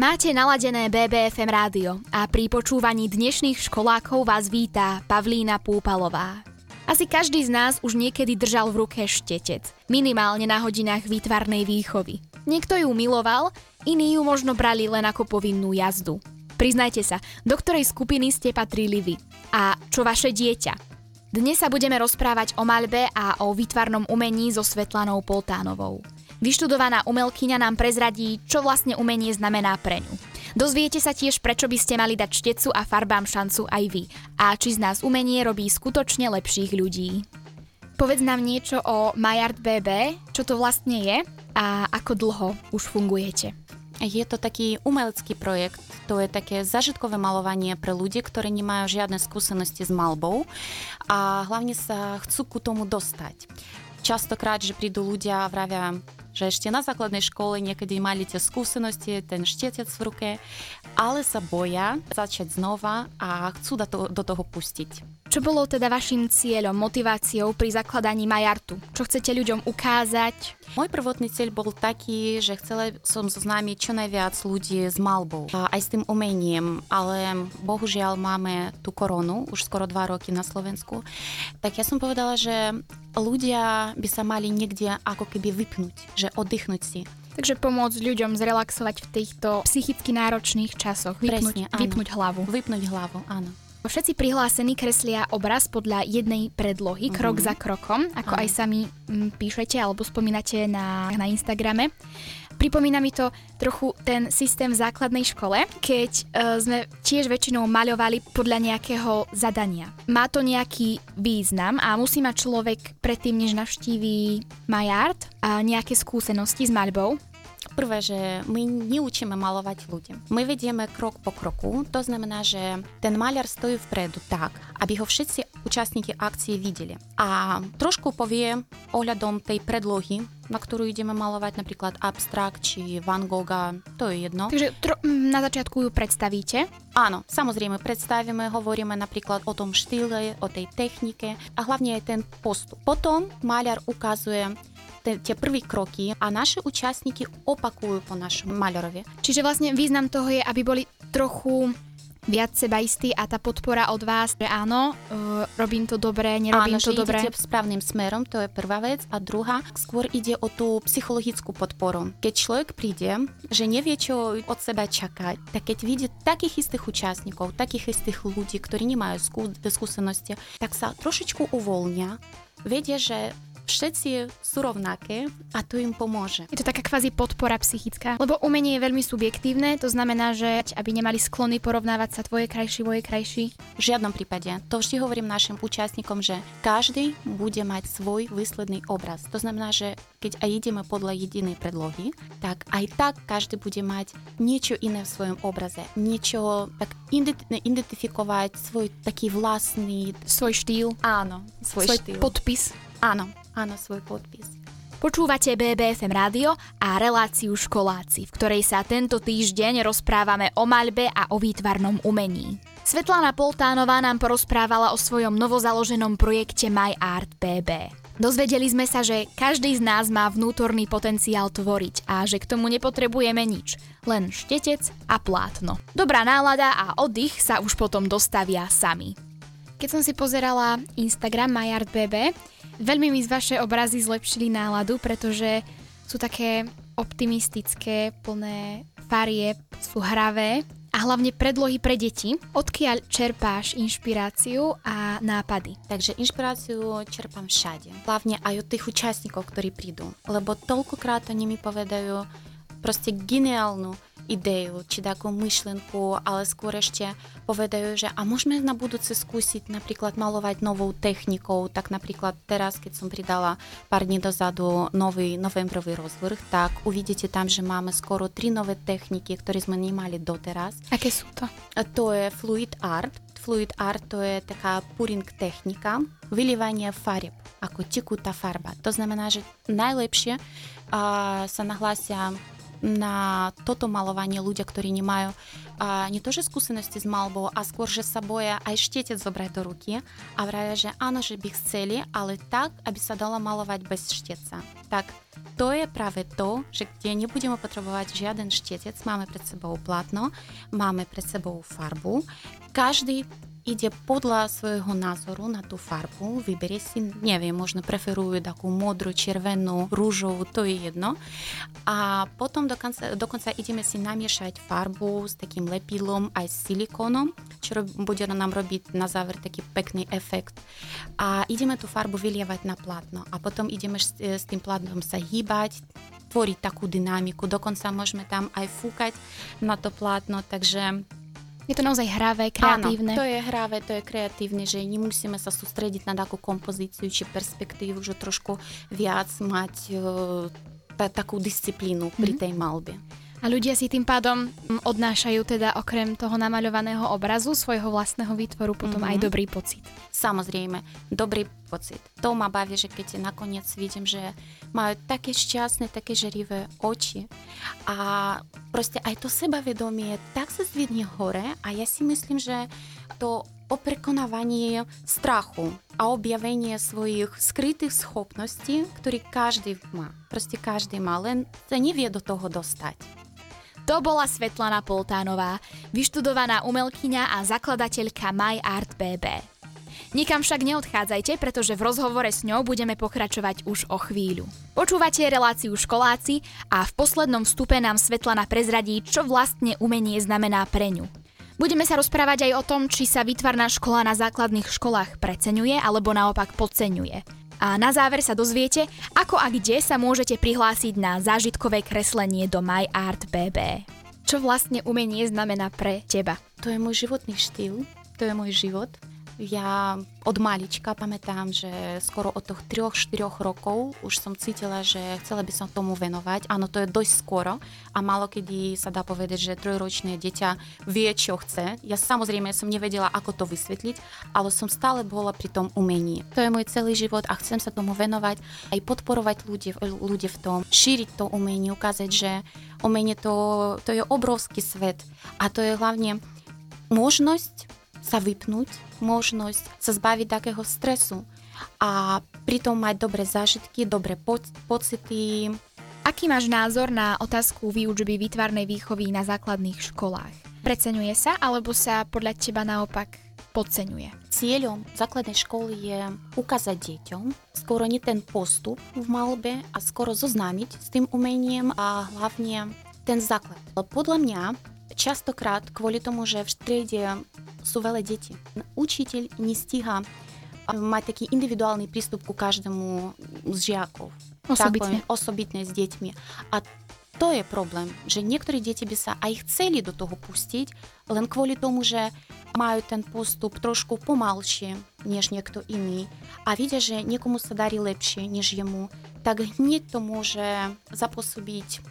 Máte naladené BBFM rádio a pri počúvaní dnešných školákov vás vítá Pavlína Púpalová. Asi každý z nás už niekedy držal v ruke štetec, minimálne na hodinách výtvarnej výchovy. Niekto ju miloval, iní ju možno brali len ako povinnú jazdu. Priznajte sa, do ktorej skupiny ste patrili vy? A čo vaše dieťa? Dnes sa budeme rozprávať o maľbe a o výtvarnom umení so Svetlanou Poltánovou. Vyštudovaná umelkyňa nám prezradí, čo vlastne umenie znamená pre ňu. Dozviete sa tiež, prečo by ste mali dať štecu a farbám šancu aj vy a či z nás umenie robí skutočne lepších ľudí. Povedz nám niečo o Majart BB, čo to vlastne je a ako dlho už fungujete. Je to taký umelecký projekt, to je také zažitkové malovanie pre ľudí, ktorí nemajú žiadne skúsenosti s malbou a hlavne sa chcú ku tomu dostať. Častokrát, že prídu ľudia a vravia, že ešte na základnej škole niekedy mali tie skúsenosti, ten štetec v ruke, ale sa boja začať znova a chcú do toho, do toho pustiť. Čo bolo teda vašim cieľom, motiváciou pri zakladaní Majartu? Čo chcete ľuďom ukázať? Môj prvotný cieľ bol taký, že chcela som zoznámiť čo najviac ľudí s malbou aj s tým umením, ale bohužiaľ máme tú koronu, už skoro dva roky na Slovensku. Tak ja som povedala, že ľudia by sa mali niekde ako keby vypnúť, že oddychnúť si. Takže pomôcť ľuďom zrelaxovať v týchto psychicky náročných časoch. Vypnúť, Presne, vypnúť hlavu. Vypnúť hlavu, áno. Všetci prihlásení kreslia obraz podľa jednej predlohy, mm-hmm. krok za krokom, ako Aha. aj sami m, mm, píšete alebo spomínate na, na Instagrame. Pripomína mi to trochu ten systém v základnej škole, keď uh, sme tiež väčšinou maľovali podľa nejakého zadania. Má to nejaký význam a musí mať človek predtým, než navštíví Majart, a nejaké skúsenosti s maľbou, Prvé, že my neučíme malovať ľuďom. My vedieme krok po kroku, to znamená, že ten maľar stojí vpredu tak, aby ho všetci účastníci akcie videli. A trošku povie ohľadom tej predlohy, na ktorú ideme malovať napríklad abstrakt či Van Gogha, to je jedno. Takže tro- na začiatku ju predstavíte? Áno, samozrejme predstavíme, hovoríme napríklad o tom štýle, o tej technike a hlavne aj ten postup. Potom maľar ukazuje tie prvý kroky a naši účastníky opakujú po našom maľorovi. Čiže vlastne význam toho je, aby boli trochu viac sebaistý a tá podpora od vás, že áno, uh, robím to dobre, nerobím áno, to dobre. Áno, správnym smerom, to je prvá vec. A druhá, skôr ide o tú psychologickú podporu. Keď človek príde, že nevie, čo od seba čakať, tak keď vidí takých istých účastníkov, takých istých ľudí, ktorí nemajú skú- skúsenosti, tak sa trošičku uvoľnia, vedia, že všetci sú rovnaké a to im pomôže. Je to taká kvázi podpora psychická, lebo umenie je veľmi subjektívne, to znamená, že aby nemali sklony porovnávať sa tvoje krajší, moje krajší. V žiadnom prípade. To vždy hovorím našim účastníkom, že každý bude mať svoj výsledný obraz. To znamená, že keď aj ideme podľa jedinej predlohy, tak aj tak každý bude mať niečo iné v svojom obraze. Niečo tak identifikovať svoj taký vlastný... Svoj štýl. Áno, svoj, svoj štýl. podpis. Áno, áno, svoj podpis. Počúvate BBFM rádio a reláciu Školáci, v ktorej sa tento týždeň rozprávame o maľbe a o výtvarnom umení. Svetlana Poltánová nám porozprávala o svojom novozaloženom projekte My Art BB. Dozvedeli sme sa, že každý z nás má vnútorný potenciál tvoriť a že k tomu nepotrebujeme nič, len štetec a plátno. Dobrá nálada a oddych sa už potom dostavia sami. Keď som si pozerala Instagram MyArtBB, Veľmi mi z vaše obrazy zlepšili náladu, pretože sú také optimistické, plné farieb, sú hravé a hlavne predlohy pre deti. Odkiaľ čerpáš inšpiráciu a nápady? Takže inšpiráciu čerpám všade. Hlavne aj od tých účastníkov, ktorí prídu. Lebo toľkokrát oni mi povedajú proste geniálnu ideju, povedajú, že a môžeme na budúce skúsiť napríklad malovať novou technikou, tak napríklad teraz, keď som pridala pár dní dozadu nový novembrový rozvrh, tak uvidíte tam, že máme skoro tri nové techniky, ktoré sme nemali doteraz. Aké sú to? A to je Fluid Art. Fluid Art to je taká puring technika, vylievanie farieb ako tekutá farba. To znamená, že najlepšie uh, sa nahlásia na toto malovanie ľudia, ktorí nemajú nie to, že skúsenosti s malbou, a skôr, že sa boja aj štetec zobrať do ruky a vravia, že áno, že by chceli, ale tak, aby sa dalo malovať bez šteca. Tak to je práve to, že kde nebudeme potrebovať žiaden štetec, máme pred sebou platno, máme pred sebou farbu, každý ide podľa svojho názoru na tú farbu, vyberie si, neviem, možno preferujú takú modrú, červenú, rúžovú, to je jedno. A potom dokonca, dokonca ideme si namiešať farbu s takým lepidlom aj s silikónom, čo bude nám robiť na záver taký pekný efekt. A ideme tú farbu vylievať na plátno a potom ideme s, s tým plátnom sa hýbať, tvoriť takú dynamiku, dokonca môžeme tam aj fúkať na to plátno, takže je to naozaj hravé, kreatívne. Áno, to je hravé, to je kreatívne, že nemusíme sa sústrediť na takú kompozíciu či perspektívu, že trošku viac mať uh, takú disciplínu pri mhm. tej malbe. A ľudia si tým pádom odnášajú teda okrem toho namaľovaného obrazu svojho vlastného výtvoru potom mm-hmm. aj dobrý pocit. Samozrejme, dobrý pocit. To ma baví, že keď nakoniec vidím, že majú také šťastné, také žerivé oči a proste aj to sebavedomie tak sa zvidne hore a ja si myslím, že to o prekonávanie strachu a objavenie svojich skrytých schopností, ktoré každý má. Proste každý má, len sa nevie do toho dostať. To bola Svetlana Poltánová, vyštudovaná umelkyňa a zakladateľka My Art BB. Nikam však neodchádzajte, pretože v rozhovore s ňou budeme pokračovať už o chvíľu. Počúvate reláciu školáci a v poslednom vstupe nám Svetlana prezradí, čo vlastne umenie znamená pre ňu. Budeme sa rozprávať aj o tom, či sa výtvarná škola na základných školách preceňuje alebo naopak podceňuje. A na záver sa dozviete, ako a kde sa môžete prihlásiť na zážitkové kreslenie do My Art BB. Čo vlastne umenie znamená pre teba? To je môj životný štýl, to je môj život. Ja od malička pamätám, že skoro od toho 3-4 rokov už som cítila, že chcela by som tomu venovať. Áno, to je dosť skoro a málo kedy sa dá povedať, že trojročné dieťa vie, čo chce. Ja samozrejme som nevedela, ako to vysvetliť, ale som stále bola pri tom umení. To je môj celý život a chcem sa tomu venovať, aj podporovať ľudí, ľudí v tom, šíriť to umenie, ukázať, že umenie to, to je obrovský svet a to je hlavne možnosť sa vypnúť, možnosť sa zbaviť takého stresu a pritom mať dobré zážitky, dobré po- pocity. Aký máš názor na otázku výučby výtvarnej výchovy na základných školách? Preceňuje sa, alebo sa podľa teba naopak podceňuje? Cieľom základnej školy je ukázať deťom skoro nie ten postup v malbe a skoro zoznámiť s tým umením a hlavne ten základ. Podľa mňa častokrát kvôli tomu, že v striede sú veľa detí. Učiteľ nestíha mať taký individuálny prístup ku každému z žiakov. Osobitne. Tak, osobitne s deťmi. A to je problém, že niektorí deti by sa aj chceli do toho pustiť, len kvôli tomu, že majú ten postup trošku pomalšie než niekto iný a vidia, že niekomu sa darí lepšie než jemu, tak hneď to môže zapôsobiť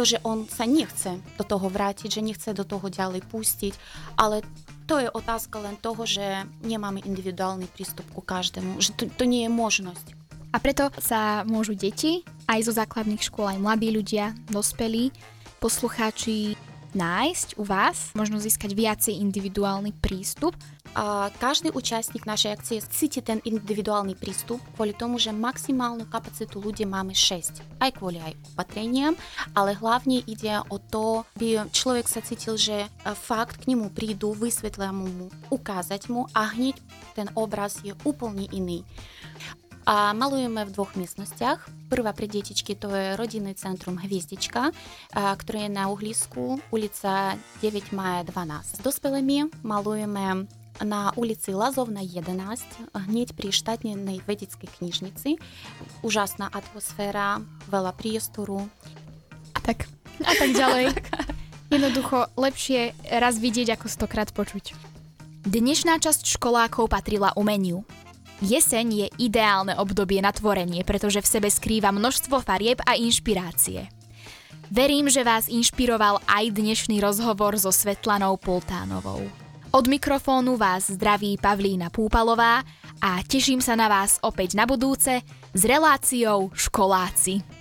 to, že on sa nechce do toho vrátiť, že nechce do toho ďalej pustiť, ale to je otázka len toho, že nemáme individuálny prístup ku každému, že to, to nie je možnosť. A preto sa môžu deti aj zo základných škôl, aj mladí ľudia, dospelí, poslucháči nájsť u vás, možno získať viacej individuálny prístup. A každý účastník našej akcie cíti ten individuálny prístup kvôli tomu, že maximálnu kapacitu ľudí máme 6. Aj kvôli aj opatreniam, ale hlavne ide o to, aby človek sa cítil, že fakt k nemu prídu, vysvetlia mu, ukázať mu a hneď ten obraz je úplne iný. A malujeme v dvoch miestnostiach. Prvá pre detičky to je rodinný centrum Hviezdička, ktoré je na Uhlisku, ulica 9 maja 12. S dospelými malujeme na ulici Lazovna 11, hneď pri štátnej vedeckej knižnici. Úžasná atmosféra, veľa priestoru. A tak, a tak ďalej. Jednoducho lepšie raz vidieť, ako stokrát počuť. Dnešná časť školákov patrila umeniu. Jeseň je ideálne obdobie na tvorenie, pretože v sebe skrýva množstvo farieb a inšpirácie. Verím, že vás inšpiroval aj dnešný rozhovor so Svetlanou Poltánovou. Od mikrofónu vás zdraví Pavlína Púpalová a teším sa na vás opäť na budúce s reláciou Školáci.